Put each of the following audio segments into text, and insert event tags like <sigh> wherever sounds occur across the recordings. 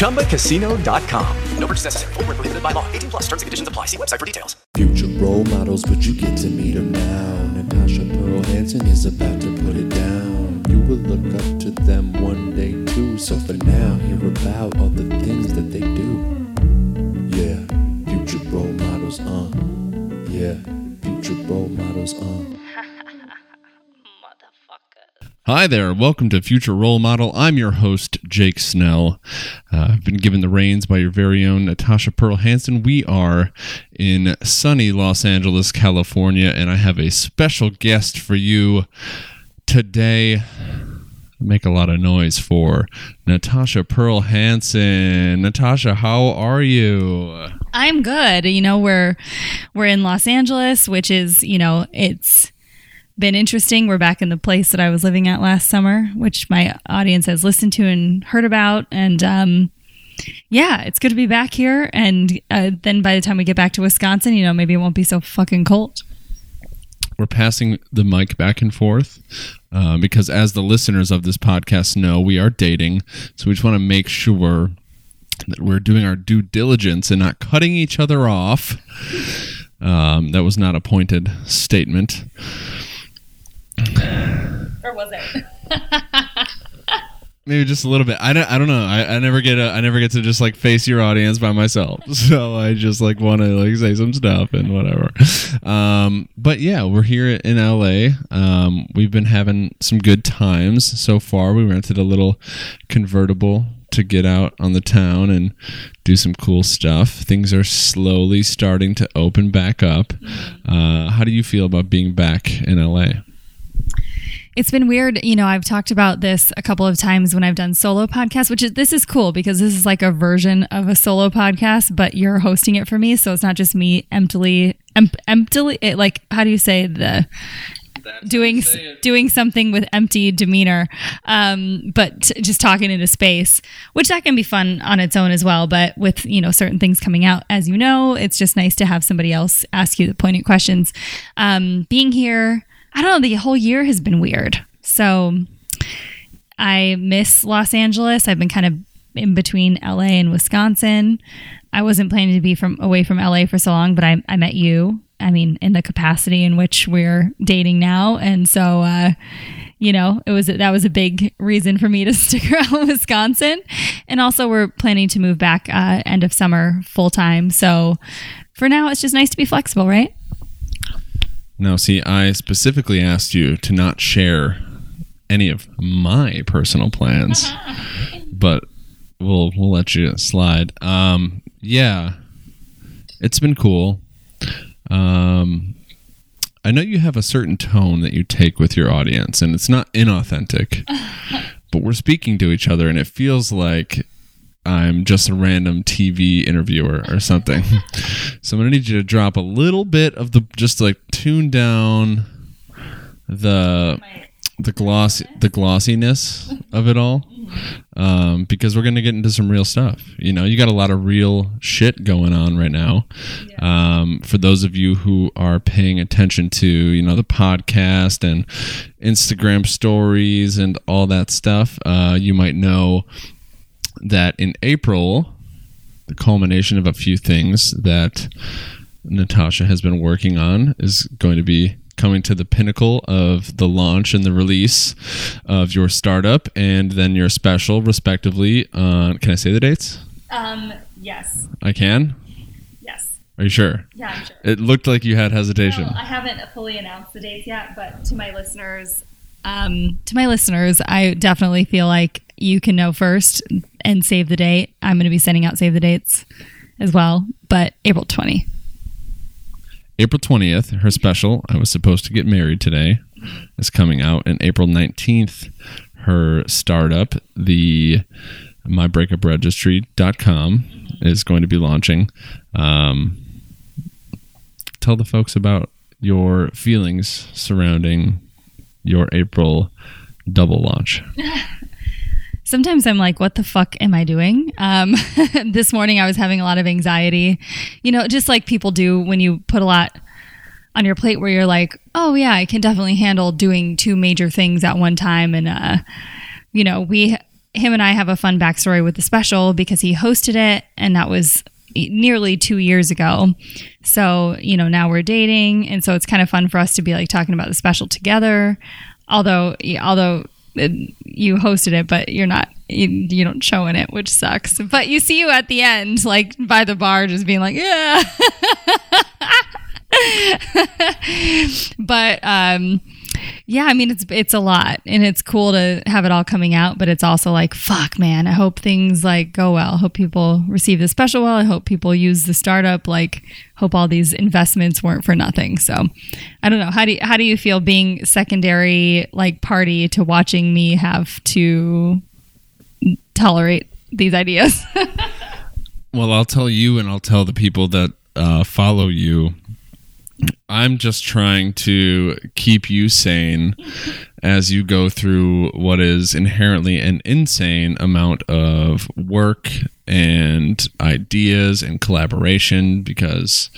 ChumbaCasino.com. No purchase necessary. Full prohibited by law. 18 plus terms and conditions apply. See website for details. Future role models, but you get to meet them now. Natasha Pearl Hansen is about to put it down. You will look up to them one day too. So for now, hear about all the things that they do. Yeah, future role models, uh. Yeah, future role models on. Hi there, welcome to Future Role Model. I'm your host, Jake Snell. Uh, I've been given the reins by your very own Natasha Pearl Hansen. We are in sunny Los Angeles, California, and I have a special guest for you today. Make a lot of noise for Natasha Pearl Hansen. Natasha, how are you? I'm good. You know, we're we're in Los Angeles, which is, you know, it's been interesting. We're back in the place that I was living at last summer, which my audience has listened to and heard about. And um, yeah, it's good to be back here. And uh, then by the time we get back to Wisconsin, you know, maybe it won't be so fucking cold. We're passing the mic back and forth uh, because, as the listeners of this podcast know, we are dating. So we just want to make sure that we're doing our due diligence and not cutting each other off. Um, that was not a pointed statement. Or was it? <laughs> Maybe just a little bit. I don't. I don't know. I, I never get. A, I never get to just like face your audience by myself. <laughs> So I just like want to like say some stuff and whatever. Um, but yeah, we're here in LA. Um, we've been having some good times so far. We rented a little convertible to get out on the town and do some cool stuff. Things are slowly starting to open back up. Uh, how do you feel about being back in LA? It's been weird. You know, I've talked about this a couple of times when I've done solo podcasts, which is this is cool because this is like a version of a solo podcast, but you're hosting it for me, so it's not just me emptily, em- emptily. It, like, how do you say the doing doing something with empty demeanor um, but t- just talking into space which that can be fun on its own as well but with you know certain things coming out as you know it's just nice to have somebody else ask you the poignant questions um, being here i don't know the whole year has been weird so i miss los angeles i've been kind of in between la and wisconsin i wasn't planning to be from away from la for so long but i, I met you I mean, in the capacity in which we're dating now. And so, uh, you know, it was that was a big reason for me to <laughs> stick around Wisconsin. And also, we're planning to move back uh, end of summer full time. So, for now, it's just nice to be flexible, right? No, see, I specifically asked you to not share any of my personal plans, <laughs> but we'll we'll let you slide. Um, yeah, it's been cool. Um, I know you have a certain tone that you take with your audience, and it's not inauthentic, <laughs> but we're speaking to each other, and it feels like I'm just a random TV interviewer or something. <laughs> so I'm gonna need you to drop a little bit of the just like tune down the the gloss the glossiness of it all um, because we're gonna get into some real stuff. You know, you got a lot of real shit going on right now. Um, for those of you who are paying attention to you know the podcast and Instagram stories and all that stuff, uh, you might know that in April, the culmination of a few things that Natasha has been working on is going to be coming to the pinnacle of the launch and the release of your startup and then your special, respectively. On can I say the dates? Um, yes. I can. Yes. Are you sure? Yeah, I'm sure. It looked like you had hesitation. Well, I haven't fully announced the dates yet, but to my listeners, um, to my listeners, I definitely feel like you can know first and save the date. I'm going to be sending out save the dates as well, but April 20. April 20th, her special, I was supposed to get married today, is coming out. And April 19th, her startup, the mybreakupregistry.com, is going to be launching. Um, tell the folks about your feelings surrounding your April double launch. <laughs> Sometimes I'm like, what the fuck am I doing? Um, <laughs> this morning I was having a lot of anxiety, you know, just like people do when you put a lot on your plate where you're like, oh yeah, I can definitely handle doing two major things at one time. And, uh, you know, we, him and I have a fun backstory with the special because he hosted it and that was nearly two years ago. So, you know, now we're dating. And so it's kind of fun for us to be like talking about the special together. Although, although, you hosted it, but you're not, you, you don't show in it, which sucks. But you see you at the end, like by the bar, just being like, yeah. <laughs> but um yeah i mean it's it's a lot and it's cool to have it all coming out but it's also like fuck man i hope things like go well. I hope people receive the special well. I hope people use the startup like hope all these investments weren't for nothing. So i don't know. How do you, how do you feel being secondary like party to watching me have to tolerate these ideas? <laughs> Well, I'll tell you and I'll tell the people that uh, follow you. I'm just trying to keep you sane as you go through what is inherently an insane amount of work and ideas and collaboration because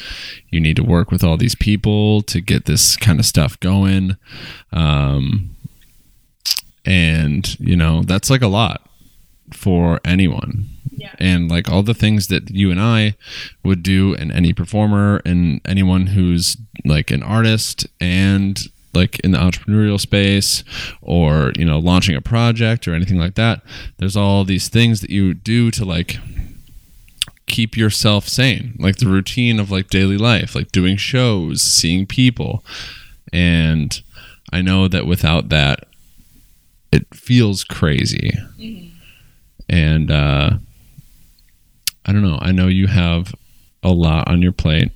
you need to work with all these people to get this kind of stuff going. Um, and, you know, that's like a lot for anyone. And like all the things that you and I would do, and any performer, and anyone who's like an artist and like in the entrepreneurial space or you know launching a project or anything like that there's all these things that you do to like keep yourself sane. Like the routine of like daily life like doing shows seeing people. And i know that without that it feels crazy. And uh i don't know. I know you have a lot on your plate.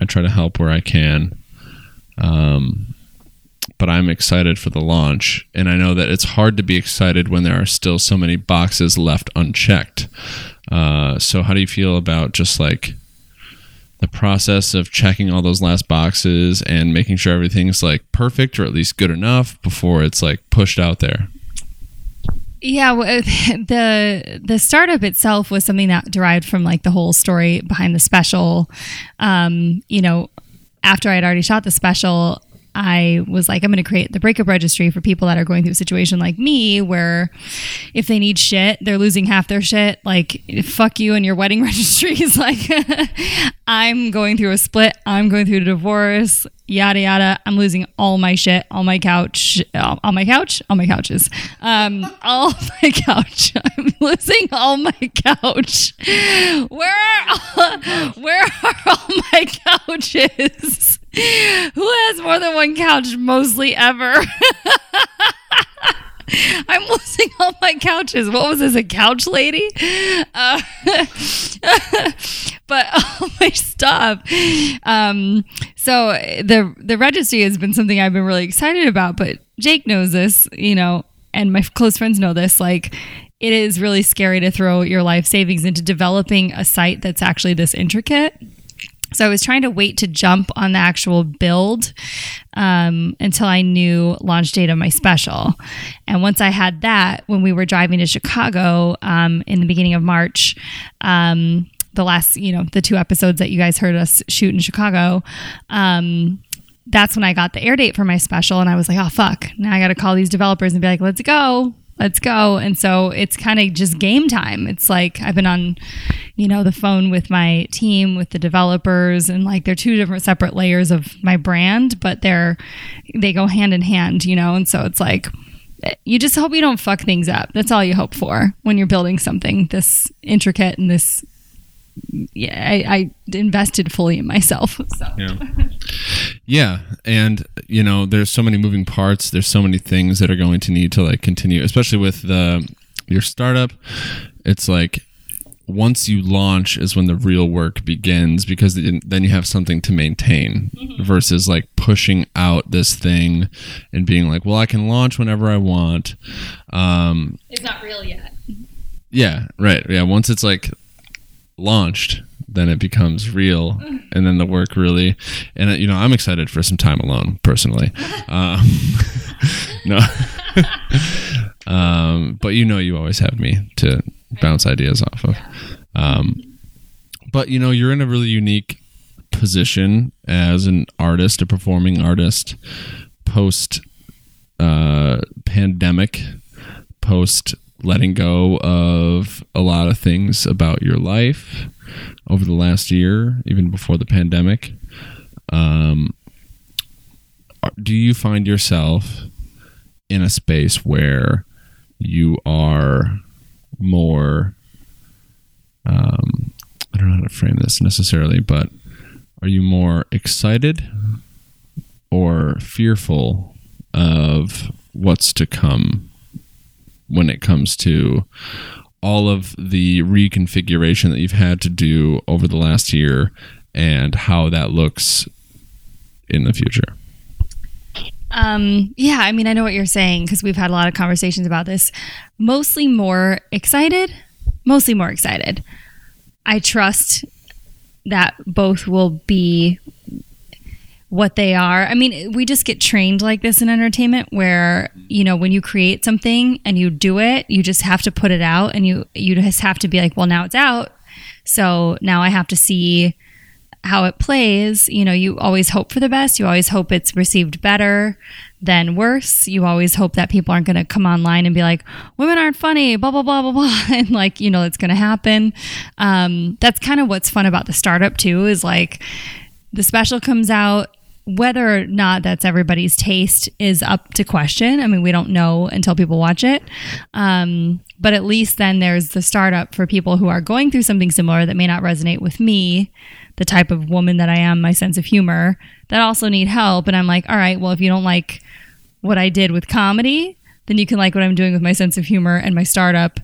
I try to help where i can. Um but i'm excited for the launch. And i know that it's hard to be excited when there are still so many boxes left unchecked. Uh so how do you feel about just like the process of checking all those last boxes and making sure everything's like perfect or at least good enough before it's like pushed out there Yeah, well, <laughs> the the startup itself was something that derived from like the whole story behind the special. Um, you know, after I had already shot the special, I was like, I'm going to create the breakup registry for people that are going through a situation like me, where if they need shit, they're losing half their shit. Like, fuck you and your wedding <laughs> registries. like, <laughs> I'm going through a split. I'm going through a divorce. Yada yada. I'm losing all my shit, all my couch, all all my couch, all my couches, um, <laughs> all my couch. I'm losing all my couch. Where are where are all my couches? <laughs> Who has more than one couch? Mostly ever. <laughs> I'm losing all my couches. What was this, a couch lady? Uh, <laughs> but all my stuff. Um, so the the registry has been something I've been really excited about. But Jake knows this, you know, and my close friends know this. Like, it is really scary to throw your life savings into developing a site that's actually this intricate. So I was trying to wait to jump on the actual build um, until I knew launch date of my special. And once I had that, when we were driving to Chicago um, in the beginning of March, um, the last, you know, the two episodes that you guys heard us shoot in Chicago, um, that's when I got the air date for my special. And I was like, oh, fuck. Now I got to call these developers and be like, let's go. Let's go. And so it's kind of just game time. It's like I've been on, you know, the phone with my team, with the developers, and like they're two different separate layers of my brand, but they're, they go hand in hand, you know? And so it's like, you just hope you don't fuck things up. That's all you hope for when you're building something this intricate and this I, I invested fully in myself. <laughs> So. Yeah. Yeah, and you know, there's so many moving parts. There's so many things that are going to need to like continue, especially with the your startup. It's like once you launch is when the real work begins because then then you have something to maintain versus like pushing out this thing and being like, well, I can launch whenever I want. Um, It's not real yet. yeah, right. Yeah, once it's like launched, then it becomes real, and then the work really. And you know, I'm excited for some time alone, personally. <laughs> Um, <laughs> no, <laughs> um, but you know, you always have me to bounce ideas off of. Um, but you know, you're in a really unique position as an artist, a performing artist, post uh, pandemic, post letting go of a lot of things about your life over the last year, even before the pandemic. Um, do you find yourself in a space where you are more um, I don't know how to frame this necessarily, but are you more excited or fearful of what's to come when it comes to all of the reconfiguration that you've had to do over the last year and how that looks in the future? Um, yeah, I mean, I know what you're saying because we've had a lot of conversations about this. Mostly more excited, mostly more excited. I trust that both will be what they are. I mean, we just get trained like this in entertainment where, you know, when you create something and you do it, you just have to put it out and you you just have to be like, well, now it's out. So now I have to see how it plays. You know, you always hope for the best. You always hope it's received better than worse. You always hope that people aren't going to come online and be like, women aren't funny, blah, blah, blah, blah, blah. <laughs> And like, you know, it's going to happen. Um, that's kind of what's fun about the startup too, is like the special comes out. Whether or not that's everybody's taste is up to question. I mean, we don't know until people watch it. Um, but at least then there's the startup for people who are going through something similar that may not resonate with me, the type of woman that I am, my sense of humor, that also need help. And I'm like, all right, well, if you don't like what I did with comedy, then you can like what I'm doing with my sense of humor and my startup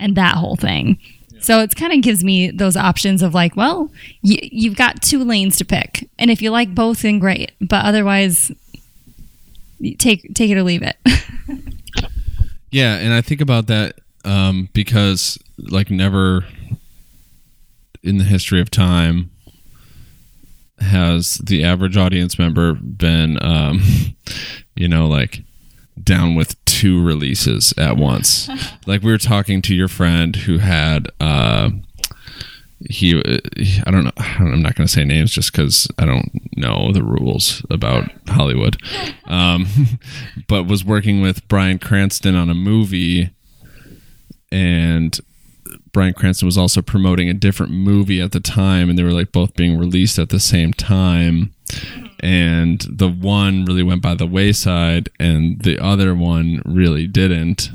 and that whole thing. So it's kind of gives me those options of like, well, y- you've got two lanes to pick, and if you like both, then great. But otherwise, take take it or leave it. <laughs> Yeah, and I think about that um, because, like, never in the history of time has the average audience member been, um, <laughs> you know, like down with two releases at once. <laughs> like we were talking to your friend who had. Uh, he, I don't know. <sighs> I'm not going to say names just because I don't know the rules about Hollywood. <laughs> Um, <laughs> but was working with Bryan Cranston on a movie, and Bryan Cranston was also promoting a different movie at the time, and they were like both being released at the same time. And the one really went by the wayside, and the other one really didn't.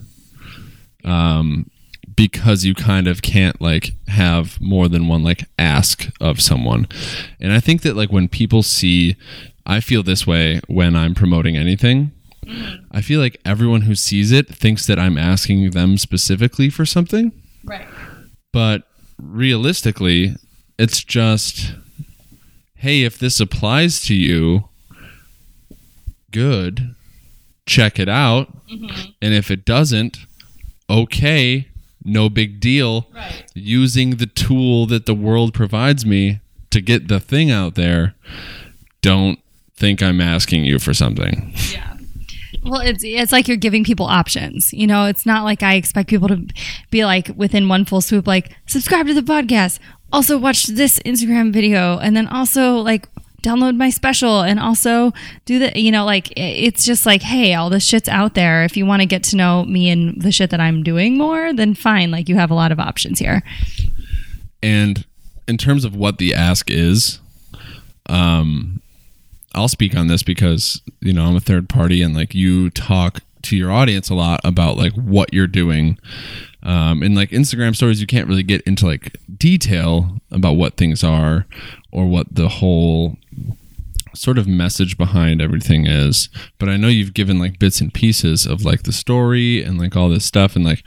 Um, because you kind of can't like have more than one like ask of someone. And I think that like when people see I feel this way when I'm promoting anything. I feel like everyone who sees it thinks that I'm asking them specifically for something. Right. But realistically, it's just hey, if this applies to you, good. Check it out. Mm-hmm. And if it doesn't, okay, no big deal. Using the tool that the world provides me to get the thing out there, don't think I'm asking you for something. Yeah. Well, it's it's like you're giving people options. You know, it's not like I expect people to be like within one full swoop, like subscribe to the podcast, also watch this Instagram video, and then also like download my special, and also do the. You know, like it's just like, hey, all this shit's out there. If you want to get to know me and the shit that I'm doing more, then fine. Like you have a lot of options here. And in terms of what the ask is, um, I'll speak on this because you know I'm a third party, and like you talk to your audience a lot about like what you're doing Um, in like Instagram stories, you can't really get into like detail about what things are or what the whole sort of message behind everything is. But I know you've given like bits and pieces of like the story and like all this stuff and like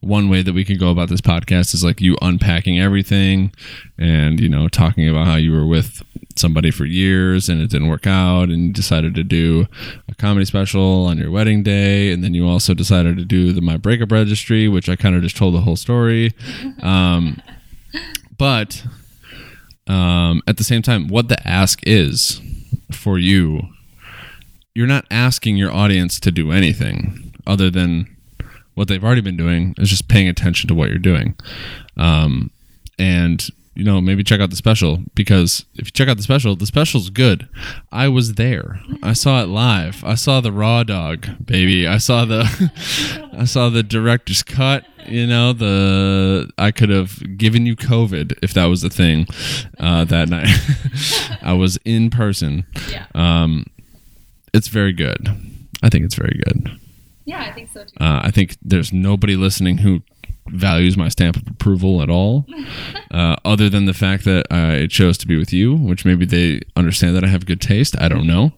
one way that we could go about this podcast is like you unpacking everything and you know talking about how you were with somebody for years and it didn't work out and you decided to do a comedy special on your wedding day. And then you also decided to do the my breakup registry which i kind of just told the whole story. <laughs> Um, but um, at the same time what the ask is for you you're not asking your audience to do anything other than what they've already been doing is just paying attention to what you're doing. Um, and you know maybe check out the special because if you check out the special the special's good. I was there. I saw it live. I saw the raw dog baby. I saw the <laughs> i saw the director's cut you know the i could have given you covid if that was the thing uh, that night. <laughs> I was in person. Yeah. um, it's very good. I think it's very good Yeah, I think so too. uh, I think there's nobody listening who values my stamp of approval at all, <laughs> uh, other than the fact that I chose to be with you, which maybe they understand that I have good taste. I don't know.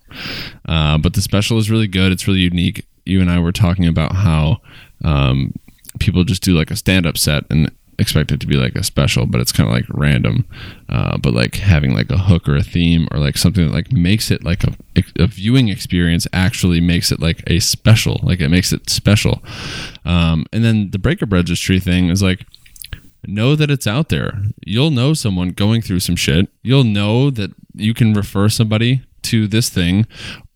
Uh, but the special is really good. It's really unique. You and I were talking about how um, people just do like a stand up set and expect it to be like a special, but it's kind of like random. Uh, but like having like a hook or a theme or like something that like makes it like a, a viewing experience actually makes it like a special, like it makes it special. Um, and then the breakup registry thing is like, know that it's out there. You'll know someone going through some shit. You'll know that you can refer somebody to this thing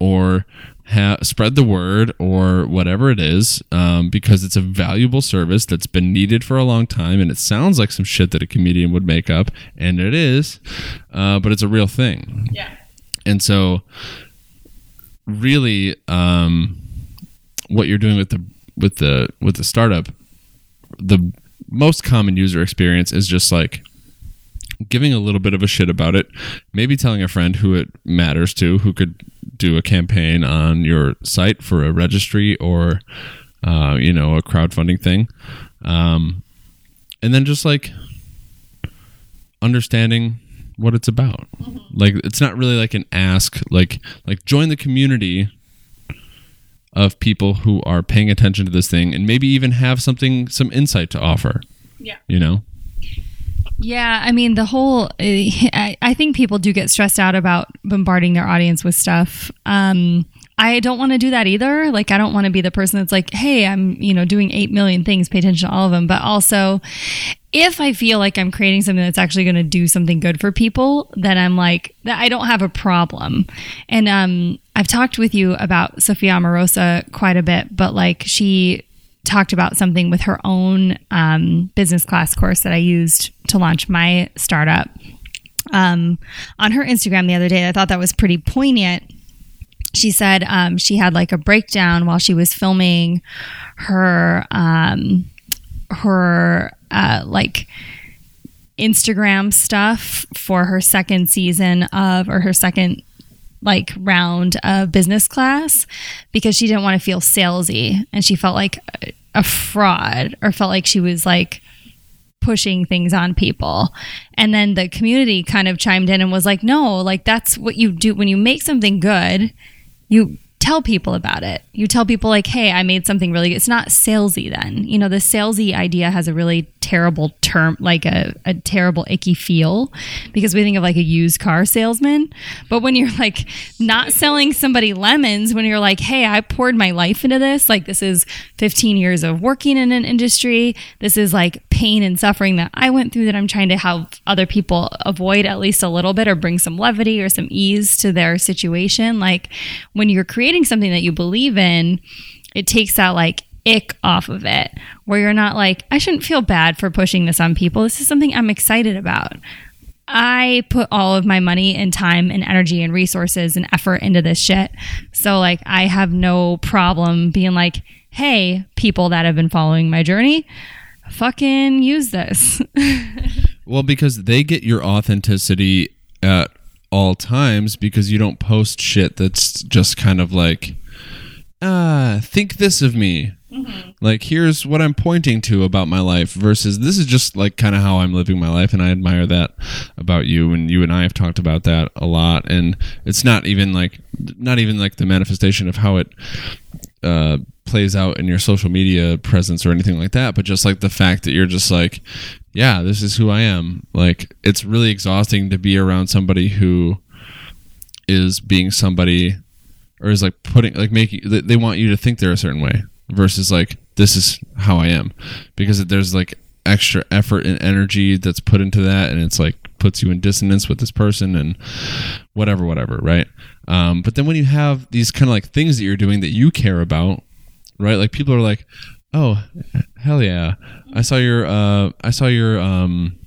or ha- spread the word or whatever it is um, because it's a valuable service that's been needed for a long time and it sounds like some shit that a comedian would make up and it is uh, but it's a real thing Yeah. and so really um, what you're doing with the with the with the startup the most common user experience is just like giving a little bit of a shit about it maybe telling a friend who it matters to who could do a campaign on your site for a registry or uh, you know a crowdfunding thing. Um, and then just like understanding what it's about. Like it's not really like an ask. Like like join the community of people who are paying attention to this thing and maybe even have something some insight to offer. Yeah. you know Yeah, I mean, the whole, <laughs> I, I think people do get stressed out about bombarding their audience with stuff. Um, I don't want to do that either. Like, I don't want to be the person that's like, hey, I'm, you know, doing 8 million things, pay attention to all of them. But also, if I feel like I'm creating something that's actually going to do something good for people, then I'm like, that I don't have a problem. And um, I've talked with you about Sophia Amoruso quite a bit, but like, she talked about something with her own um, business class course that I used to launch my startup um, on her Instagram the other day. I thought that was pretty poignant. She said um, she had like a breakdown while she was filming her um, her uh, like Instagram stuff for her second season of or her second like round of business class because she didn't want to feel salesy and she felt like a, fraud or felt like she was like pushing things on people. And then the community kind of chimed in and was like, no, like that's what you do when you make something good, you tell people about it. You tell people like, "Hey, I made something really good." It's not salesy then. You know, the salesy idea has a really terrible term, like a, a terrible icky feel because we think of like a used car salesman. But when you're like not selling somebody lemons, when you're like, "Hey, I poured my life into this. Like this is 15 years of working in an industry. This is like pain and suffering that I went through that I'm trying to help other people avoid at least a little bit or bring some levity or some ease to their situation." Like when you're creating something that you believe in, it takes that like ick off of it where you're not like, I shouldn't feel bad for pushing this on people. This is something I'm excited about. I put all of my money and time and energy and resources and effort into this shit. So, like, I have no problem being like, hey, people that have been following my journey, fucking use this. <laughs> Well, because they get your authenticity at all times because you don't post shit that's just kind of like ah, think this of me. Like, here's what I'm pointing to about my life versus this is just like kind of how I'm living my life. And I admire that about you. And you and I have talked about that a lot. And it's not even like, not even like the manifestation of how it, uh, plays out in your social media presence or anything like that, but just like the fact that you're just like, yeah, this is who I am. Like, it's really exhausting to be around somebody who is being somebody or is like putting, like making, they want you to think they're a certain way versus like, this is how I am. Because there's like extra effort and energy that's put into that. And it's like, puts you in dissonance with this person and whatever, whatever, right? Um, but then when you have these kind of like things that you're doing that you care about, right? Like people are like, "Oh, hell yeah! I saw your uh, I saw your um,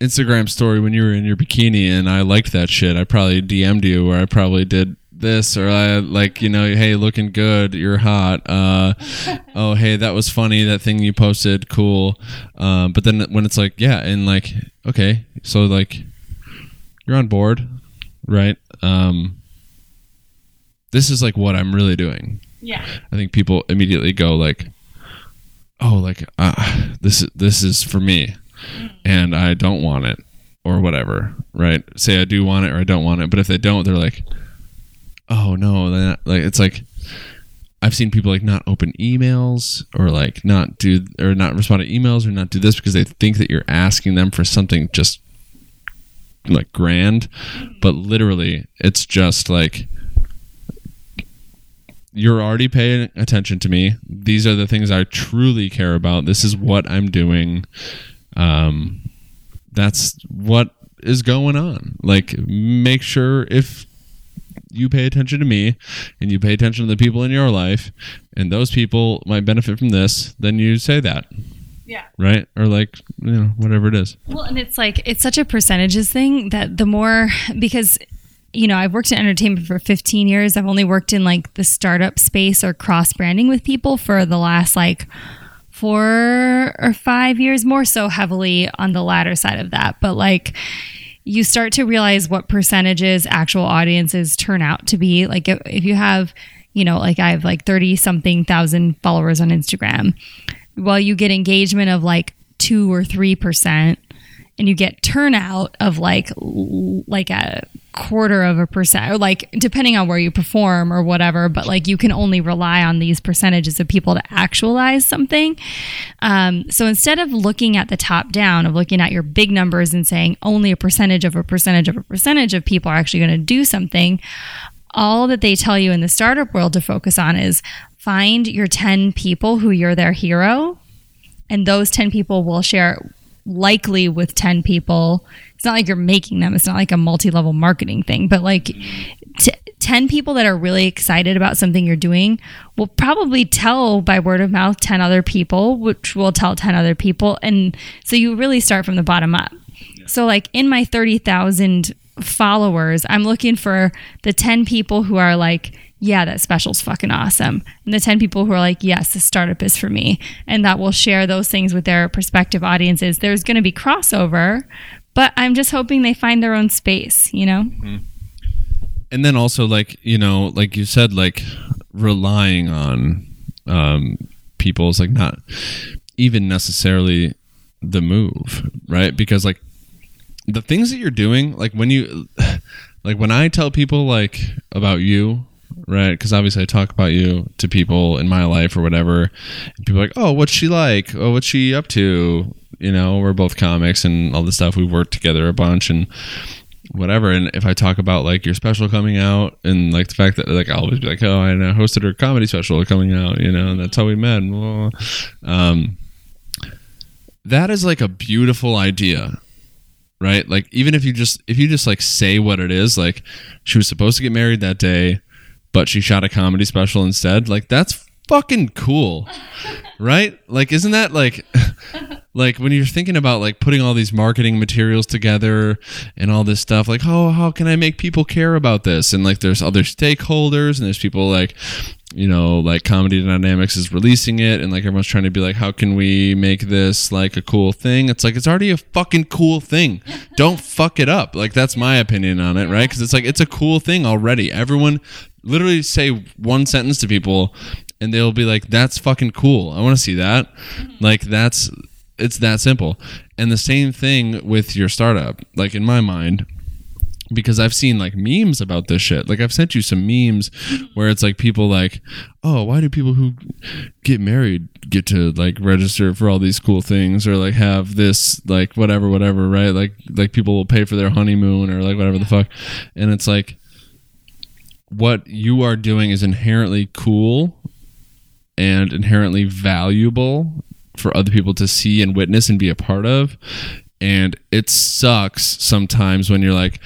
Instagram story when you were in your bikini, and I liked that shit. I probably DM'd you, or I probably did." this or I like you know hey looking good you're hot uh <laughs> oh hey that was funny that thing you posted cool um but then when it's like yeah and like okay so like you're on board right um this is like what I'm really doing Yeah. I think people immediately go like, "Oh, like uh, this this is for me, and I don't want it, or whatever." Right? Say I do want it or I don't want it, but if they don't, they're like, "Oh no!" Then like it's like I've seen people like not open emails or like not do or not respond to emails or not do this because they think that you're asking them for something just like grand, but literally it's just like you're already paying attention to me. These are the things I truly care about. This is what I'm doing. Um, that's what is going on. Like, make sure if you pay attention to me and you pay attention to the people in your life, and those people might benefit from this, then you say that. Yeah. Right? Or like, you know, whatever it is. Well, and it's like it's such a percentages thing that the more because you know, I've worked in entertainment for 15 years. I've only worked in like the startup space or cross branding with people for the last like four or five years, more so heavily on the latter side of that. But like, you start to realize what percentages actual audiences turn out to be. Like, if, if you have, you know, like I have like 30 something thousand followers on Instagram, well, you get engagement of like two or three percent and you get turnout of like like a quarter of a percent or like depending on where you perform or whatever but like you can only rely on these percentages of people to actualize something. Um, so instead of looking at the top down of looking at your big numbers and saying only a percentage of a percentage of a percentage of people are actually going to do something all that they tell you in the startup world to focus on is find your 10 people who you're their hero and those 10 people will share likely with 10 people. It's not like you're making them. It's not like a multi-level marketing thing but like t- 10 people that are really excited about something you're doing will probably tell by word of mouth 10 other people which will tell 10 other people. And so you really start from the bottom up. So like in my 30,000 followers i'm looking for the 10 people who are like yeah, that special's fucking awesome. And the 10 people who are like, yes, this startup is for me. And that will share those things with their prospective audiences. There's going to be crossover, but I'm just hoping they find their own space, you know? and then also like you know like you said like relying on um is like not even necessarily the move right because like the things that you're doing like when you <sighs> like when i tell people like about you right? Because obviously i talk about you to people in my life or whatever. And people are like oh what's she like? Oh what's she up to? You know we're both comics and all this stuff. We've worked together a bunch and whatever. And if i talk about like your special coming out and like the fact that like i'll always be like oh i hosted her comedy special coming out you know and that's how we met. Um that is like a beautiful idea right? Like even if you just if you just like say what it is like she was supposed to get married that day but she shot a comedy special instead. Like that's fucking cool <laughs> right? Like isn't that like <laughs> like when you're thinking about like putting all these marketing materials together and all this stuff like oh how can i make people care about this? And like there's other stakeholders and there's people like you know, like Comedy Dynamics is releasing it, and like everyone's trying to be like, how can we make this like a cool thing? It's like it's already a fucking cool thing. <laughs> Don't fuck it up. Like that's my opinion on it, right? Because it's like it's a cool thing already. Everyone literally say one sentence to people, and they'll be like, "That's fucking cool. I want to see that." Mm-hmm. Like that's it's that simple. And the same thing with your startup. Like in my mind, because I've seen like memes about this shit. Like I've sent you some memes where it's like people like, "Oh, why do people who get married get to like register for all these cool things or like have this like whatever whatever, right? Like like people will pay for their honeymoon or like whatever the fuck." And it's like what you are doing is inherently cool and inherently valuable for other people to see and witness and be a part of. And it sucks sometimes when you're like,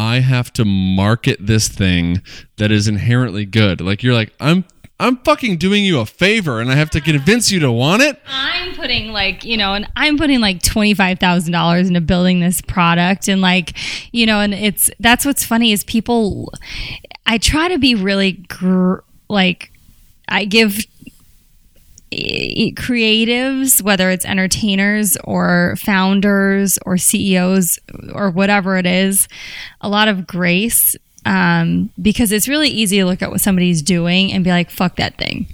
I have to market this thing that is inherently good. Like you're like, I'm I'm fucking doing you a favor and I have to convince you to want it. I'm putting like, you know, and I'm putting like $25,000 into building this product and like, you know, and it's that's what's funny is people I try to be really gr- like I give creatives, whether it's entertainers or founders or CEOs or whatever it is, a lot of grace um, because it's really easy to look at what somebody's doing and be like, fuck that thing.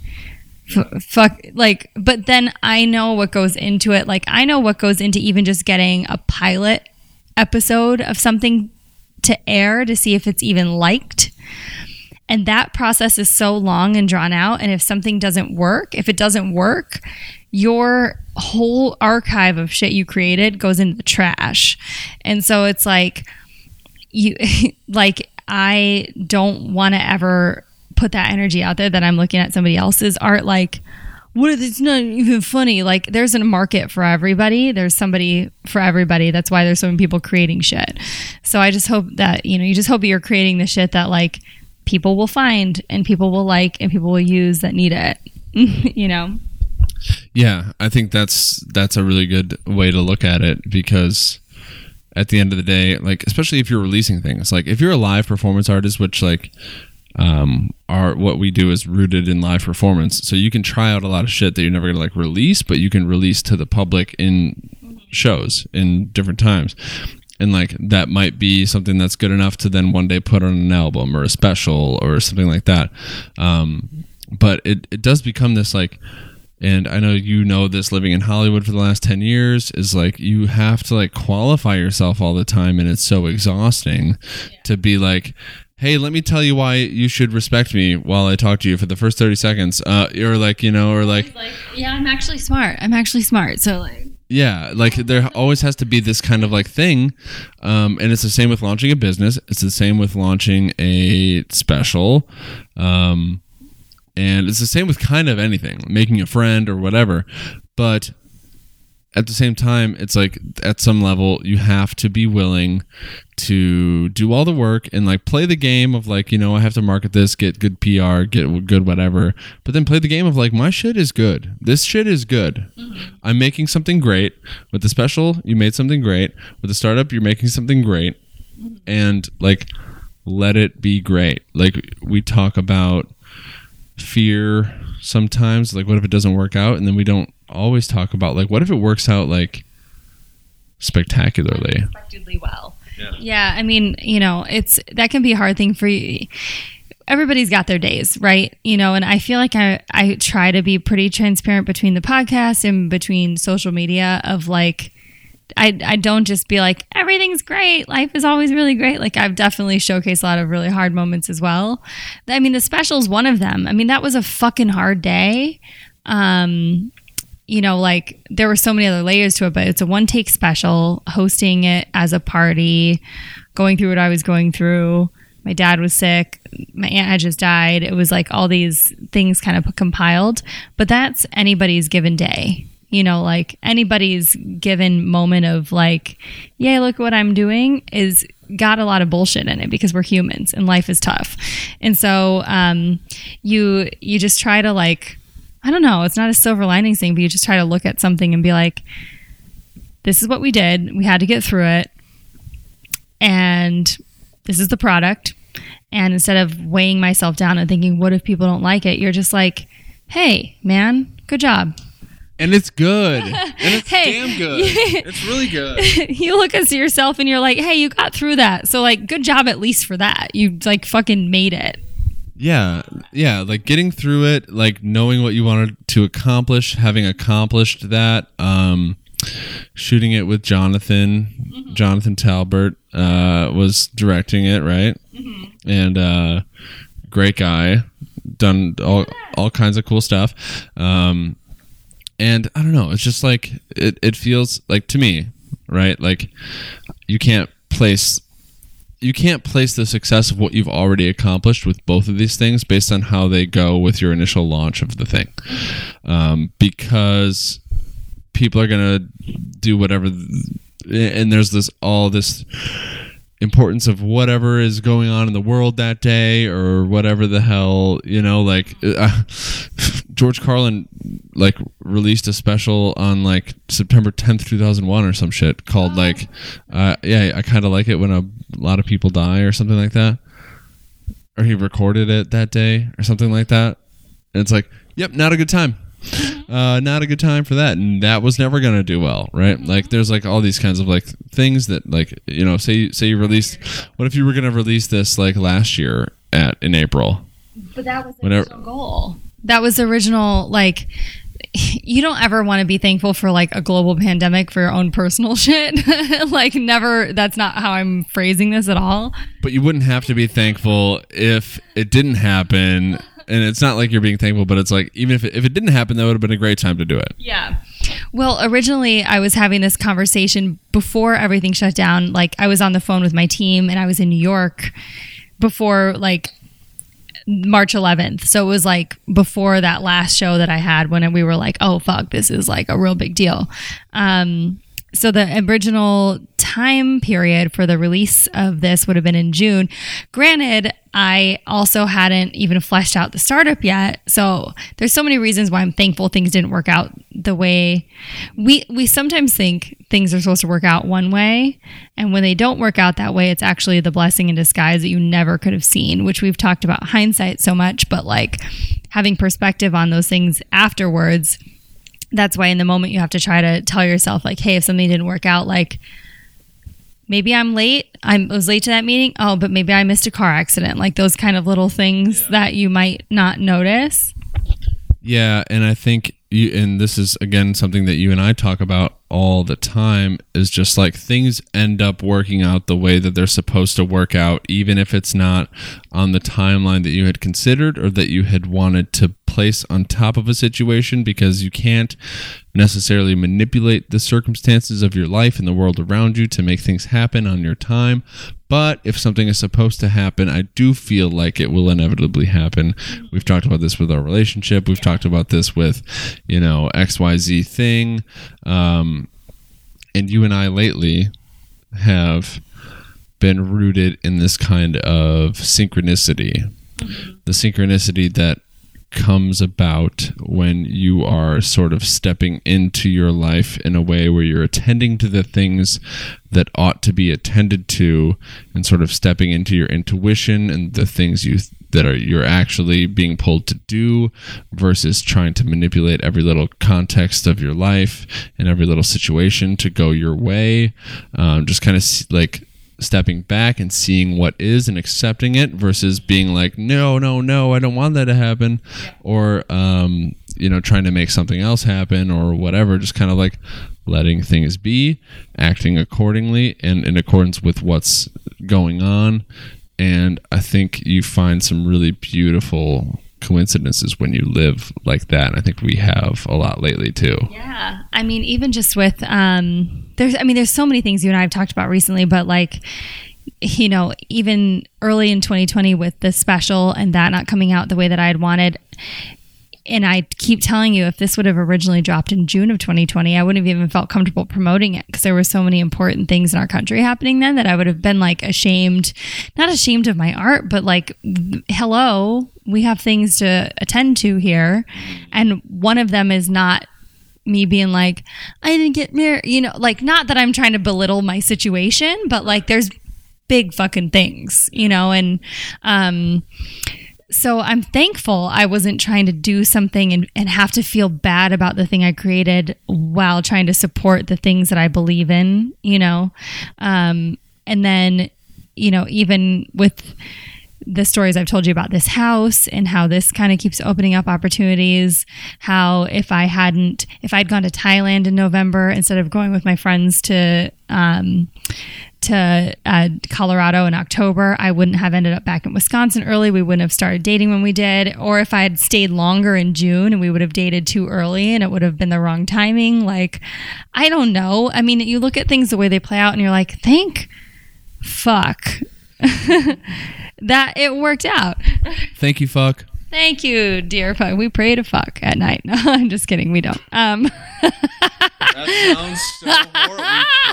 F- fuck, like, but then I know what goes into it. Like, I know what goes into even just getting a pilot episode of something to air to see if it's even liked. And that process is so long and drawn out. And if something doesn't work, if it doesn't work, your whole archive of shit you created goes into the trash. And so it's like, you, <laughs> like, I don't want to ever put that energy out there that I'm looking at somebody else's art like, what if it's not even funny? Like, there's a market for everybody. There's somebody for everybody. That's why there's so many people creating shit. So I just hope that, you know, you just hope you're creating the shit that, like, people will find and people will like and people will use that need it <laughs> you know? Yeah i think that's that's a really good way to look at it because at the end of the day like especially if you're releasing things like if you're a live performance artist which like um are what we do is rooted in live performance. So you can try out a lot of shit that you're never gonna like release but you can release to the public in shows in different times and like that might be something that's good enough to then one day put on an album or a special or something like that. Um, but it, it does become this like and i know you know this living in hollywood for the last 10 years is like you have to like qualify yourself all the time and it's so exhausting to be like hey let me tell you why you should respect me while i talk to you for the first 30 seconds. Uh, or like you know or like yeah i'm actually smart. I'm actually smart. So like yeah like there always has to be this kind of like thing um, and it's the same with launching a business. It's the same with launching a special um, and it's the same with kind of anything making a friend or whatever. But at the same time it's like at some level you have to be willing to do all the work and like play the game of like you know i have to market this get good pr get good whatever but then play the game of like my shit is good. This shit is good. Mm-hmm. i'm making something great. With the special you made something great. With the startup you're making something great. And like let it be great. Like we talk about fear sometimes. Like what if it doesn't work out and then we don't always talk about like what if it works out like spectacularly? Unexpectedly well. Yeah. yeah i mean you know it's that can be a hard thing for you. Everybody's got their days right? You know and i feel like i i try to be pretty transparent between the podcast and between social media of like I, I don't just be like everything's great. Life is always really great. Like i've definitely showcased a lot of really hard moments as well. I mean the special is one of them. I mean that was a fucking hard day. Um you know, like there were so many other layers to it, but it's a one take special, hosting it as a party, going through what I was going through. My dad was sick. My aunt had just died. It was like all these things kind of compiled, but that's anybody's given day. You know, like anybody's given moment of like, yeah, look what I'm doing is got a lot of bullshit in it because we're humans and life is tough. And so um, you you just try to like I don't know, it's not a silver lining thing, but you just try to look at something and be like, this is what we did. We had to get through it. And this is the product. And instead of weighing myself down and thinking, what if people don't like it? You're just like, hey, man, good job. And it's good. And <laughs> it's Hey. damn good. <laughs> It's really good. <laughs> you look at yourself and you're like, hey, you got through that. So, like, good job at least for that. You, like, fucking made it. Yeah, yeah, like getting through it, like knowing what you wanted to accomplish, having accomplished that, um, shooting it with Jonathan, Jonathan Talbert uh, was directing it, right? And uh, great guy, done all all kinds of cool stuff. Um, and I don't know, it's just like it, it feels like to me, right? Like you can't place you can't place the success of what you've already accomplished with both of these things based on how they go with your initial launch of the thing. Um, because people are going to do whatever th- and there's this all this importance of whatever is going on in the world that day or whatever the hell you know like uh, <laughs> george carlin like released a special on like september 10th 2001 or some shit called like uh, yeah i kind of like it when a lot of people die or something like that. Or he recorded it that day or something like that. And it's like yep not a good time uh, not a good time for that and that was never gonna do well right like there's like all these kinds of like things that like you know say say you released what if you were gonna release this like last year at in april But that was the Whenever- original goal. That was the original, like, <laughs> you don't ever want to be thankful for like a global pandemic for your own personal <laughs> shit. <laughs> like, never, that's not how I'm phrasing this at all. but you wouldn't have to be thankful if it didn't happen and it's not like you're being thankful but it's like even if it, if it didn't happen that would have been a great time to do it Yeah. Well, originally I was having this conversation before everything shut down. Like I was on the phone with my team and I was in New York before like March 11th. So it was like before that last show that I had when we were like, oh fuck, this is like a real big deal. Um so the original time period for the release of this would have been in June. Granted, I also hadn't even fleshed out the startup yet. So there's so many reasons why I'm thankful things didn't work out the way we we sometimes think things are supposed to work out one way and when they don't work out that way it's actually the blessing in disguise that you never could have seen, which we've talked about hindsight so much, but like having perspective on those things afterwards that's why in the moment you have to try to tell yourself like hey if something didn't work out like maybe i'm late. I'm, was late to that meeting. Oh but maybe i missed a car accident. Like those kind of little things that you might not notice. Yeah, and I think you and this is again something that you and I talk about all the time is just like things end up working out the way that they're supposed to work out even if it's not on the timeline that you had considered or that you had wanted to place on top of a situation because you can't necessarily manipulate the circumstances of your life and the world around you to make things happen on your time but if something is supposed to happen, I do feel like it will inevitably happen. We've talked about this with our relationship. We've talked about this with, you know, XYZ thing. Um, and you and I lately have been rooted in this kind of synchronicity. Mm-hmm. The synchronicity that comes about when you are sort of stepping into your life in a way where you're attending to the things that ought to be attended to and sort of stepping into your intuition and the things you that are you're actually being pulled to do versus trying to manipulate every little context of your life and every little situation to go your way. Um, just kind of like stepping back and seeing what is and accepting it versus being like no no no i don't want that to happen. Or um, you know trying to make something else happen or whatever just kind of like letting things be acting accordingly and in accordance with what's going on. And i think you find some really beautiful coincidences when you live like that and i think we have a lot lately too Yeah. I mean, even just with um there's I mean, there's so many things you and I have talked about recently, but like you know, even early in 2020 with the special and that not coming out the way that I had wanted. And I keep telling you, if this would have originally dropped in June of 2020, I wouldn't have even felt comfortable promoting it because there were so many important things in our country happening then that I would have been like ashamed, not ashamed of my art, but like, hello, we have things to attend to here. And one of them is not me being like, I didn't get married, you know, like not that I'm trying to belittle my situation, but like there's big fucking things, you know, and um so I'm thankful I wasn't trying to do something and, and have to feel bad about the thing I created while trying to support the things that I believe in, you know. Um, and then, you know, even with the stories I've told you about this house and how this kind of keeps opening up opportunities. How if I hadn't, if I'd gone to Thailand in November instead of going with my friends to, um, to uh, Colorado in October, I wouldn't have ended up back in Wisconsin early. We wouldn't have started dating when we did. Or if I had stayed longer in June and we would have dated too early and it would have been the wrong timing. Like, I don't know. I mean, you look at things the way they play out and you're like, thank fuck <laughs> that it worked out. Thank you, fuck. Thank you, dear fuck. We pray to fuck at night. <laughs> No, I'm just kidding. We don't. Um, That sounds so horrible.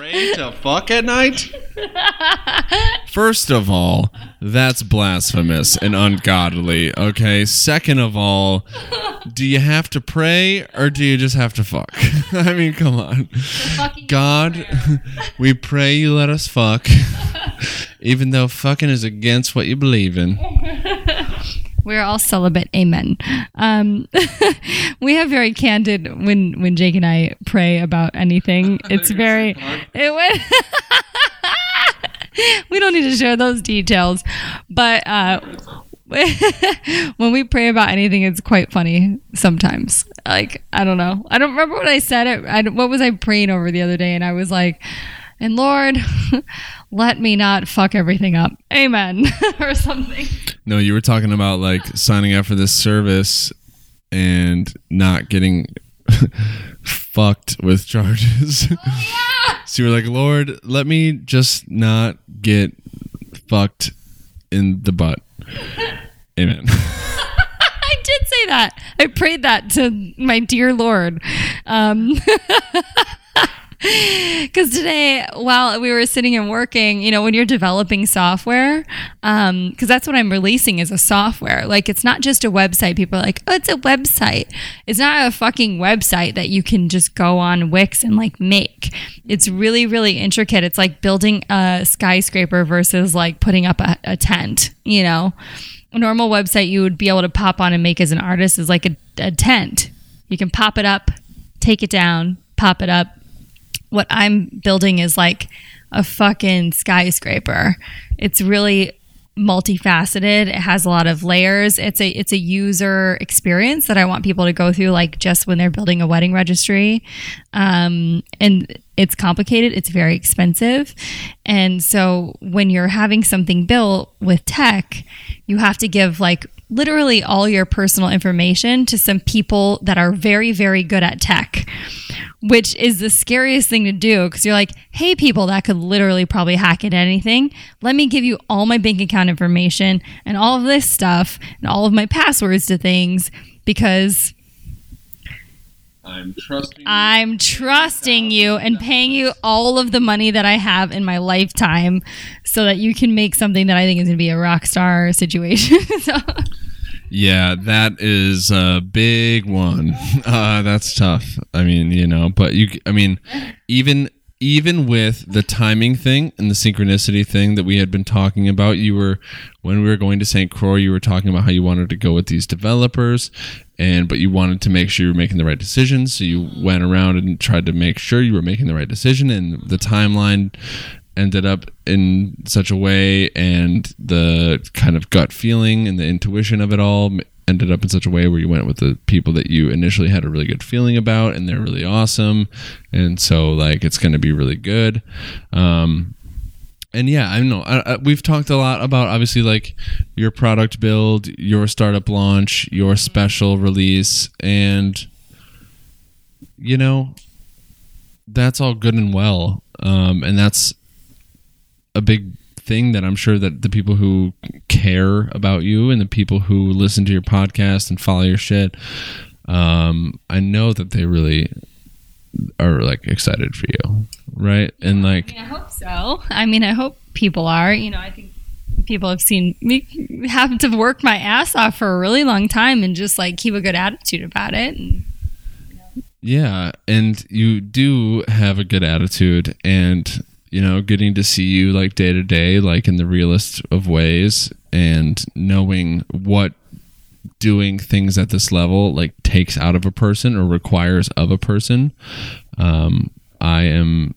We pray to fuck at night? <laughs> First of all, that's blasphemous and ungodly. Okay. Second of all, do you have to pray or do you just have to fuck? I mean, come on. God, we pray you let us fuck, even though fucking is against what you believe in. <laughs> We're all celibate. Amen. Um, <laughs> we have very candid when when Jake and I pray about anything. <laughs> It's very it went. we don't need to share those details, but uh, when we pray about anything, it's quite funny sometimes. Like I don't know. I don't remember what I said. It. I, what was I praying over the other day? And I was like, "And Lord, <laughs> let me not fuck everything up." Amen, <laughs> or something. No, you were talking about like signing up for this service and not getting <laughs> fucked with charges. Yeah. so you were like, Lord, let me just not get fucked in the butt. Amen. I did say that. I prayed that to my dear Lord. Um, <laughs> because today while we were sitting and working you know when you're developing software um, because that's what i'm releasing is a software. Like it's not just a website. People are like oh it's a website. It's not a fucking website that you can just go on wix and like make. It's really really intricate. It's like building a skyscraper versus like putting up a, a tent you know? A normal website you would be able to pop on and make as an artist is like a, a tent. You can pop it up take it down pop it up what I'm building is like a fucking skyscraper. It's really multifaceted. It has a lot of layers. It's a it's a user experience that I want people to go through like just when they're building a wedding registry. Um, and it's complicated, it's very expensive. And so when you're having something built with tech, you have to give like literally all your personal information to some people that are very very good at tech which is the scariest thing to do because you're like, hey, people that could literally probably hack into anything, let me give you all my bank account information and all of this stuff and all of my passwords to things because I'm trusting I'm trusting you and paying you all of the money that I have in my lifetime so that you can make something that I think is going to be a rock star <laughs> situation. <laughs> so, Yeah, that is a big one. <laughs> Uh, that's tough. I mean, you know, but you, I mean, even even with the timing thing and the synchronicity thing that we had been talking about, you were when we were going to St. Croix, you were talking about how you wanted to go with these developers, and but you wanted to make sure you were making the right decisions. So you went around and tried to make sure you were making the right decision, and the timeline ended up in such a way and the kind of gut feeling and the intuition of it all ended up in such a way where you went with the people that you initially had a really good feeling about and they're really awesome. And so like it's going to be really good. Um and yeah i know I, I, we've talked a lot about obviously like your product build your startup launch your special release and you know that's all good and well. Um, and that's a big thing that I'm sure that the people who care about you and the people who listen to your podcast and follow your shit, um, I know that they really are like excited for you, right? And like, I hope so. I mean, I hope people are. You know, I think people have seen me <laughs> have to work my ass off for a really long time and just like keep a good attitude about it. And, yeah, and you do have a good attitude, and you know, getting to see you like day to day, like in the realest of ways, and knowing what doing things at this level like takes out of a person or requires of a person. Um, I am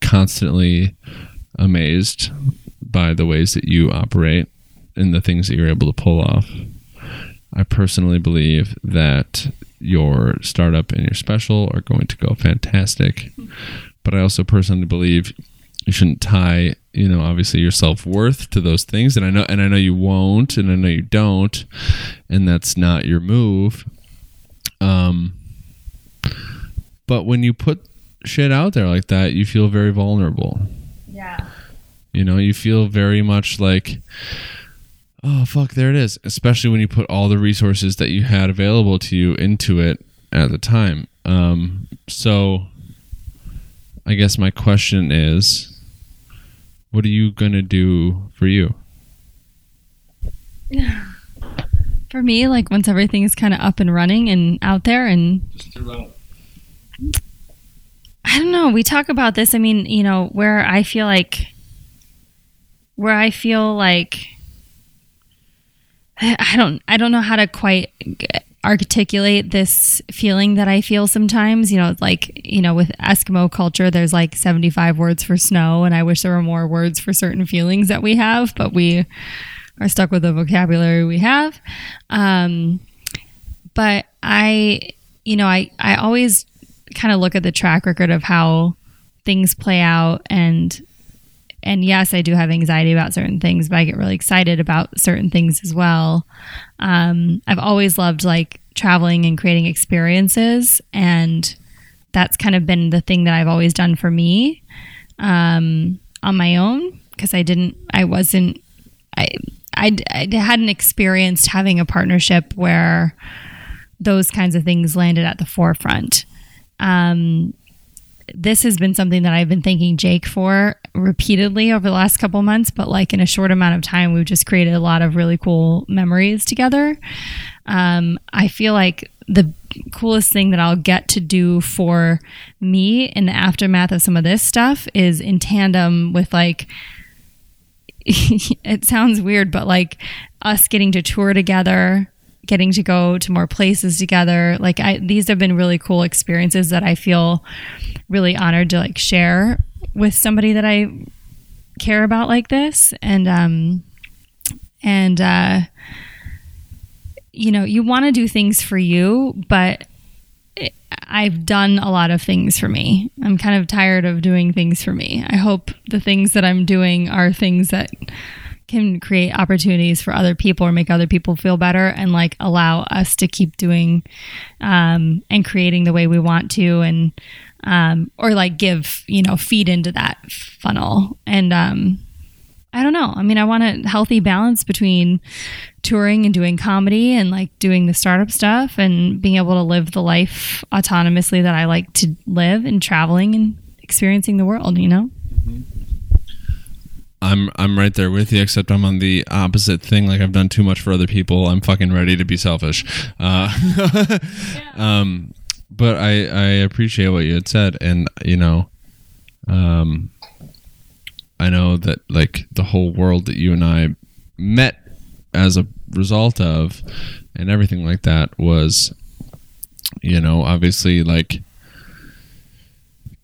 constantly amazed by the ways that you operate and the things that you're able to pull off. I personally believe that your startup and your special are going to go fantastic. But I also personally believe you shouldn't tie, you know, obviously your self worth to those things. And I know and I know you won't and I know you don't, and that's not your move. Um but when you put shit out there like that, you feel very vulnerable. Yeah. You know, you feel very much like, oh, fuck, there it is. Especially when you put all the resources that you had available to you into it at the time. Um, so I guess my question is what are you going to do for you? <sighs> For me, like once everything is kind of up and running and out there and I don't know. We talk about this. I mean, you know, where I feel like, where I feel like, <sighs> I don't, I don't know how to quite articulate this feeling that I feel sometimes. You know, like, you know, with Eskimo culture, there's like 75 words for snow, and I wish there were more words for certain feelings that we have, but we are stuck with the vocabulary we have. Um, but I, you know, I, I always kind of look at the track record of how things play out and and yes i do have anxiety about certain things but i get really excited about certain things as well. Um, i've always loved like traveling and creating experiences and that's kind of been the thing that i've always done for me um, on my own because i didn't i wasn't I, I i hadn't experienced having a partnership where those kinds of things landed at the forefront. Um, this has been something that I've been thanking Jake for repeatedly over the last couple months, but like in a short amount of time, we've just created a lot of really cool memories together. Um, I feel like the coolest thing that I'll get to do for me in the aftermath of some of this stuff is in tandem with like, <laughs> it sounds weird, but like us getting to tour together, getting to go to more places together. Like I, these have been really cool experiences that I feel really honored to like share with somebody that I care about like this. And, um, and, uh, you know, you want to do things for you, but I've done a lot of things for me. I'm kind of tired of doing things for me. I hope the things that I'm doing are things that can create opportunities for other people or make other people feel better and like allow us to keep doing um, and creating the way we want to and um, or like give you know feed into that funnel. And um, i don't know. I mean i want a healthy balance between touring and doing comedy and like doing the startup stuff and being able to live the life autonomously that i like to live and traveling and experiencing the world you know I'm I'm right there with you, except I'm on the opposite thing. Like I've done too much for other people. I'm fucking ready to be selfish. Uh, <laughs> um, but I I appreciate what you had said, and you know, um, I know that like the whole world that you and I met as a result of, and everything like that was, you know, obviously like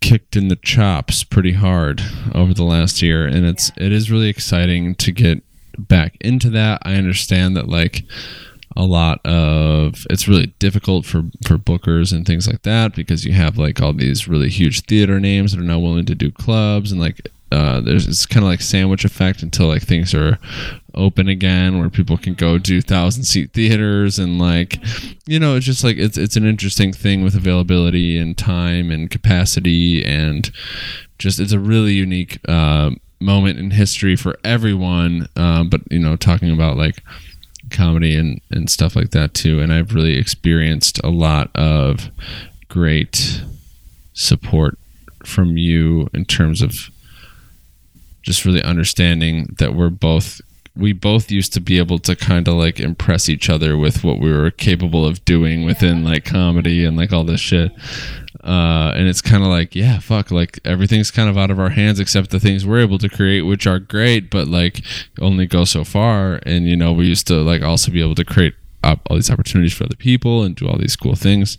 kicked in the chops pretty hard over the last year and it's it is really exciting to get back into that. I understand that like a lot of it's really difficult for for bookers and things like that because you have like all these really huge theater names that are now willing to do clubs and like uh, there's it's kind of like sandwich effect until like things are open again where people can go do thousand seat theaters and like you know it's just like it's it's an interesting thing with availability and time and capacity and just it's a really unique uh, moment in history for everyone um, but you know talking about like comedy and and stuff like that too and I've really experienced a lot of great support from you in terms of just really understanding that we're both we both used to be able to kind of like impress each other with what we were capable of doing within like comedy and like all this shit. Uh, and it's kind of like yeah fuck like everything's kind of out of our hands except the things we're able to create which are great but like only go so far. And you know we used to like also be able to create all these opportunities for other people and do all these cool things.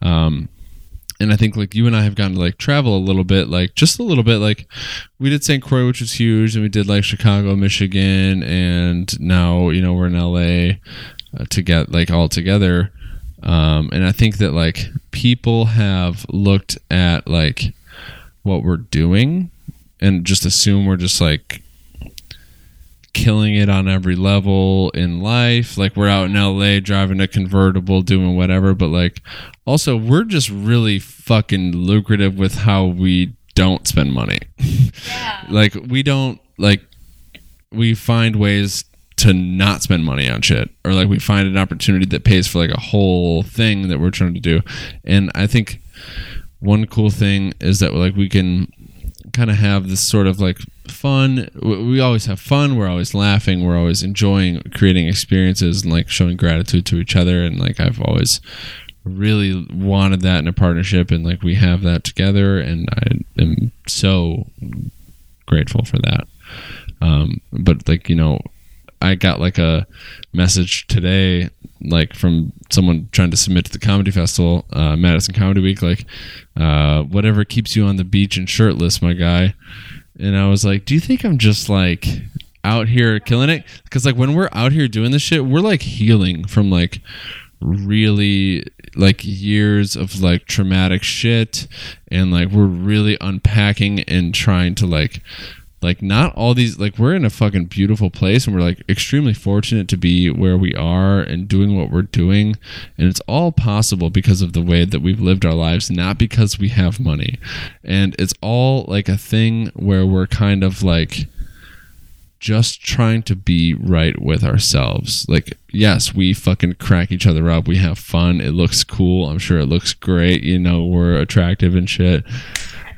Um, and I think like you and I have gotten to like travel a little bit, like just a little bit. Like we did St. Croix, which was huge, and we did like Chicago, Michigan, and now you know we're in LA uh, to get like all together. Um, and I think that like people have looked at like what we're doing and just assume we're just like killing it on every level in life. Like we're out in LA driving a convertible, doing whatever, but like also we're just really fucking lucrative with how we don't spend money. Yeah. <laughs> like we don't like we find ways to not spend money on shit or like we find an opportunity that pays for like a whole thing that we're trying to do. And I think one cool thing is that like we can kind of have this sort of like fun. We always have fun. We're always laughing. We're always enjoying creating experiences and like showing gratitude to each other. And like i've always really wanted that in a partnership. And like we have that together. And i am so grateful for that. Um, but like you know i got like a message today like from someone trying to submit to the comedy festival, uh, Madison Comedy Week, like uh, whatever keeps you on the beach and shirtless, my guy. And I was like, do you think I'm just like out here killing it? Because like when we're out here doing this shit, we're like healing from like really like years of like traumatic shit and like we're really unpacking and trying to like like not all these like we're in a fucking beautiful place and we're like extremely fortunate to be where we are and doing what we're doing and it's all possible because of the way that we've lived our lives not because we have money and it's all like a thing where we're kind of like just trying to be right with ourselves. Like, yes, we fucking crack each other up. We have fun. It looks cool. I'm sure it looks great. You know, we're attractive and shit.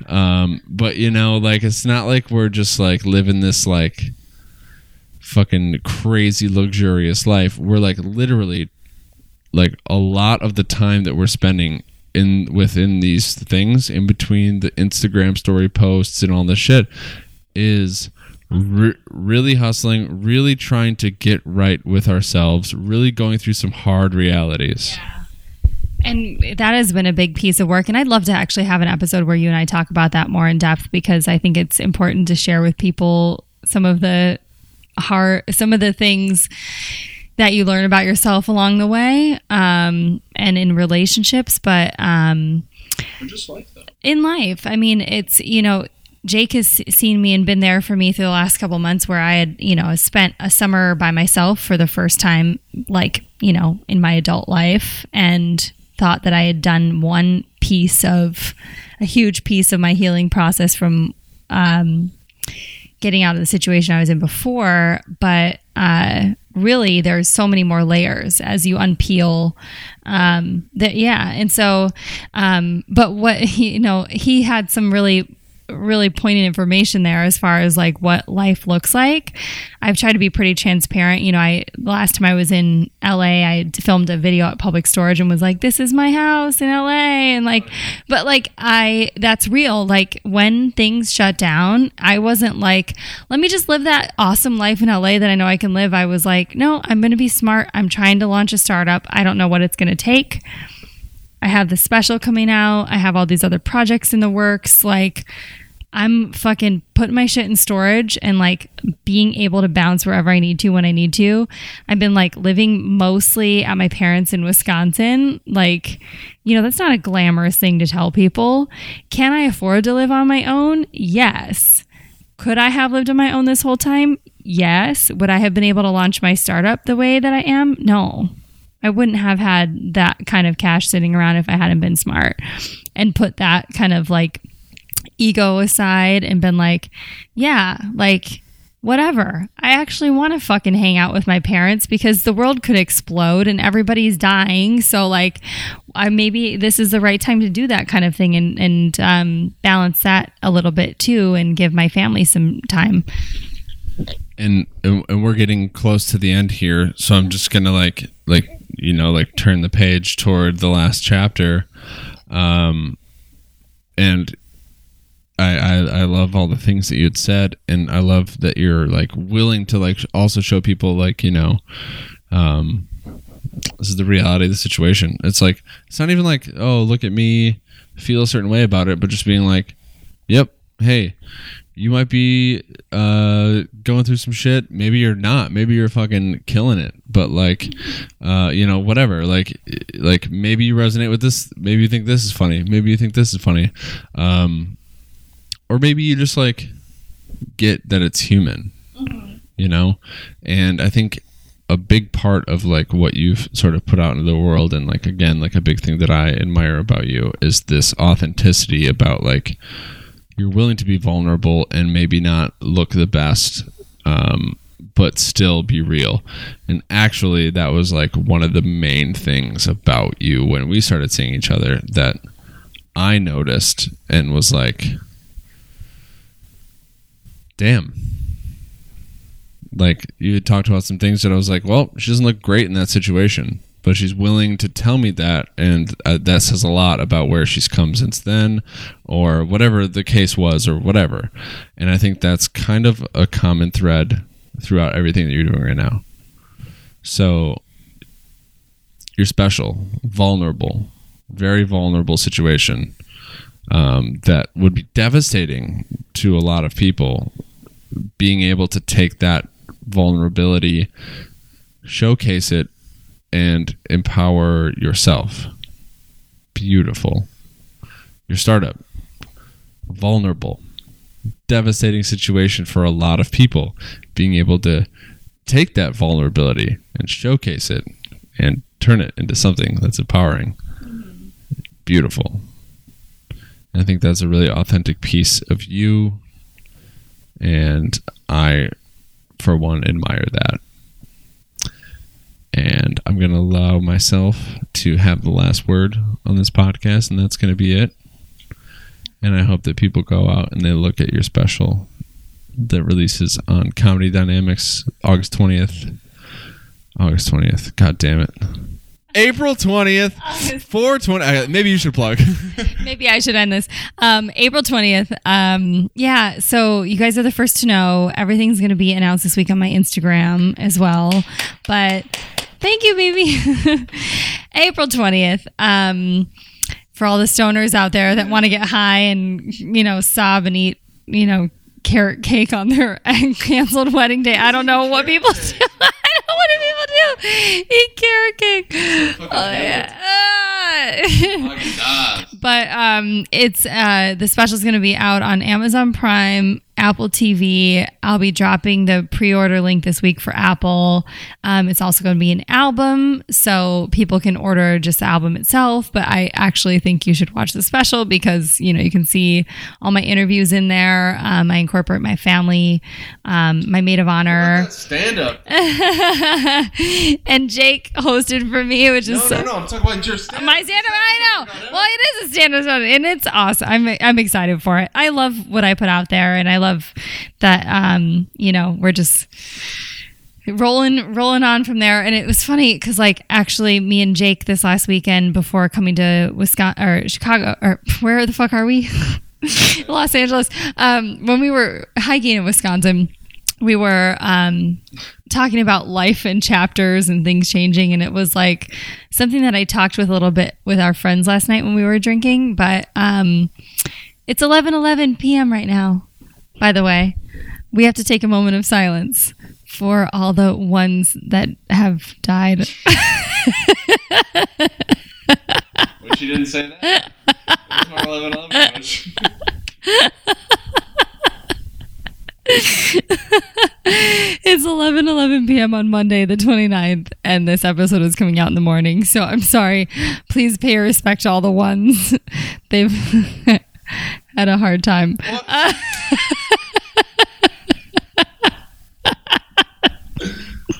Um, but you know, like it's not like we're just like living this like fucking crazy luxurious life. We're like literally like a lot of the time that we're spending in within these things in between the Instagram story posts and all this shit is re- really hustling, really trying to get right with ourselves, really going through some hard realities. Yeah. And that has been a big piece of work. And I'd love to actually have an episode where you and I talk about that more in depth because I think it's important to share with people some of the hard, some of the things that you learn about yourself along the way um, and in relationships. But um, just like that. in life, I mean, it's, you know, Jake has seen me and been there for me through the last couple months where I had, you know, spent a summer by myself for the first time, like, you know, in my adult life. And thought that I had done one piece of a huge piece of my healing process from um, getting out of the situation I was in before. But uh, really, there's so many more layers as you unpeel um, that. Yeah. And so, um, but what, he, you know, he had some really really poignant information there as far as like what life looks like. I've tried to be pretty transparent. You know, I the last time I was in LA, I filmed a video at Public Storage and was like, "This is my house in LA," and like, but like I that's real. Like when things shut down, I wasn't like, "Let me just live that awesome life in LA that I know I can live." I was like, "No, I'm going to be smart. I'm trying to launch a startup. I don't know what it's going to take." I have the special coming out. I have all these other projects in the works. Like, I'm fucking putting my shit in storage and like being able to bounce wherever I need to when I need to. I've been like living mostly at my parents in Wisconsin. Like, you know, that's not a glamorous thing to tell people. Can I afford to live on my own? Yes. Could I have lived on my own this whole time? Yes. Would I have been able to launch my startup the way that I am? No. I wouldn't have had that kind of cash sitting around if I hadn't been smart and put that kind of like ego aside and been like, yeah, like whatever. I actually want to fucking hang out with my parents because the world could explode and everybody's dying. So like, I maybe this is the right time to do that kind of thing and and um, balance that a little bit too and give my family some time and and we're getting close to the end here so i'm just gonna like like you know like turn the page toward the last chapter um and I, I I love all the things that you had said, and I love that you're like willing to like also show people like you know, um, this is the reality of the situation. It's like it's not even like oh look at me, feel a certain way about it, but just being like, yep, hey, you might be uh, going through some shit. Maybe you're not. Maybe you're fucking killing it. But like, uh, you know, whatever. Like, like maybe you resonate with this. Maybe you think this is funny. Maybe you think this is funny. Um, or maybe you just like get that it's human. You know, and I think a big part of like what you've sort of put out into the world and like again like a big thing that I admire about you is this authenticity about like you're willing to be vulnerable and maybe not look the best um, but still be real. And actually that was like one of the main things about you when we started seeing each other that i noticed and was like damn. Like you had talked about some things that i was like well she doesn't look great in that situation but she's willing to tell me that and uh, that says a lot about where she's come since then or whatever the case was or whatever. And i think that's kind of a common thread throughout everything that you're doing right now. So you're special vulnerable very vulnerable situation um, that would be devastating to a lot of people. Being able to take that vulnerability showcase it and empower yourself. Beautiful. Your startup, vulnerable, devastating situation for a lot of people. Being able to take that vulnerability and showcase it and turn it into something that's empowering. Beautiful. I think that's a really authentic piece of you. And I, for one, admire that and I'm going to allow myself to have the last word on this podcast, and that's going to be it. And I hope that people go out and they look at your special that releases on Comedy Dynamics August 20th. August 20th. God damn it. April 20th, 420. uh, Maybe you should plug. <laughs> Maybe I should end this. Um, April 20th. Um, yeah. So you guys are the first to know. Everything's going to be announced this week on my Instagram as well. But thank you, baby. <laughs> April 20th. Um, for all the stoners out there that want to get high and, you know, sob and eat, you know, carrot cake on their <laughs> canceled wedding day. I don't know what people do. <laughs> I don't know what do people do. Eat carrot cake. Oh, yeah. Ah. But um, it's uh, the special is going to be out on Amazon Prime, Apple TV. I'll be dropping the pre-order link this week for Apple. Um, it's also going to be an album, so people can order just the album itself. But I actually think you should watch the special because you know you can see all my interviews in there. Um, I incorporate my family, um, my maid of honor, Stand up. <laughs> and Jake hosted for me, which is so- no. I'm talking about your stand-up. my stand up. I know. Well, it is stand up, and it's awesome. I'm I'm excited for it. I love what I put out there, and I love that. Um, you know, we're just rolling rolling on from there and it was funny because like actually me and jake this last weekend before coming to wisconsin or chicago or <laughs> where the fuck are we <laughs> los angeles um when we were hiking in wisconsin we were um, talking about life and chapters and things changing, and it was like something that I talked with a little bit with our friends last night when we were drinking. But um, it's eleven eleven p.m. right now. By the way, we have to take a moment of silence for all the ones that have died. But she didn't say that. It's <laughs> 11 11 p.m. on Monday, the 29th, and this episode is coming out in the morning. So I'm sorry. Please pay respect to all the ones. <laughs> They've <laughs> had a hard time. <laughs>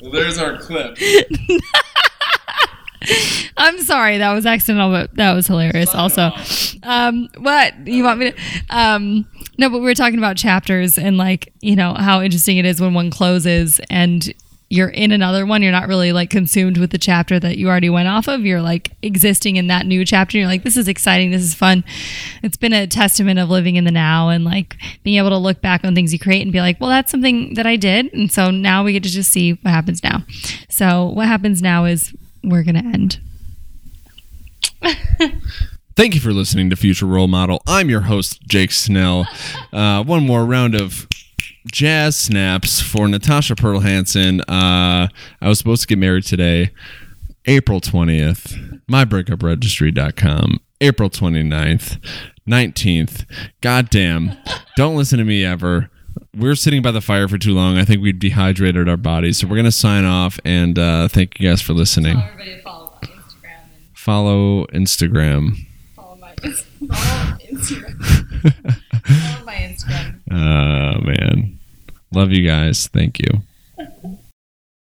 Well, there's our clip. I'm sorry, that was accidental, but that was hilarious. Also, um, what you want me to? Um, no, but we were talking about chapters and like you know how interesting it is when one closes and you're in another one. You're not really like consumed with the chapter that you already went off of. You're like existing in that new chapter. You're like, this is exciting. This is fun. It's been a testament of living in the now and like being able to look back on things you create and be like, well, that's something that I did. And so now we get to just see what happens now. So what happens now is we're going to end. <laughs> Thank you for listening to Future Role Model. I'm your host, Jake Snell. <laughs> Uh, one more round of jazz snaps for Natasha Pearl Hansen. Uh, I was supposed to get married today, April 20th. MyBreakupRegistry.com, April 29th, 19th. Goddamn. Don't listen to me ever. We're sitting by the fire for too long. I think we'd dehydrated our bodies. So we're going to sign off and uh, thank you guys for listening. Everybody follow Instagram and Follow Instagram. follow my, follow Instagram. follow my Instagram. <laughs> Oh, man. Love you guys. Thank you. <laughs>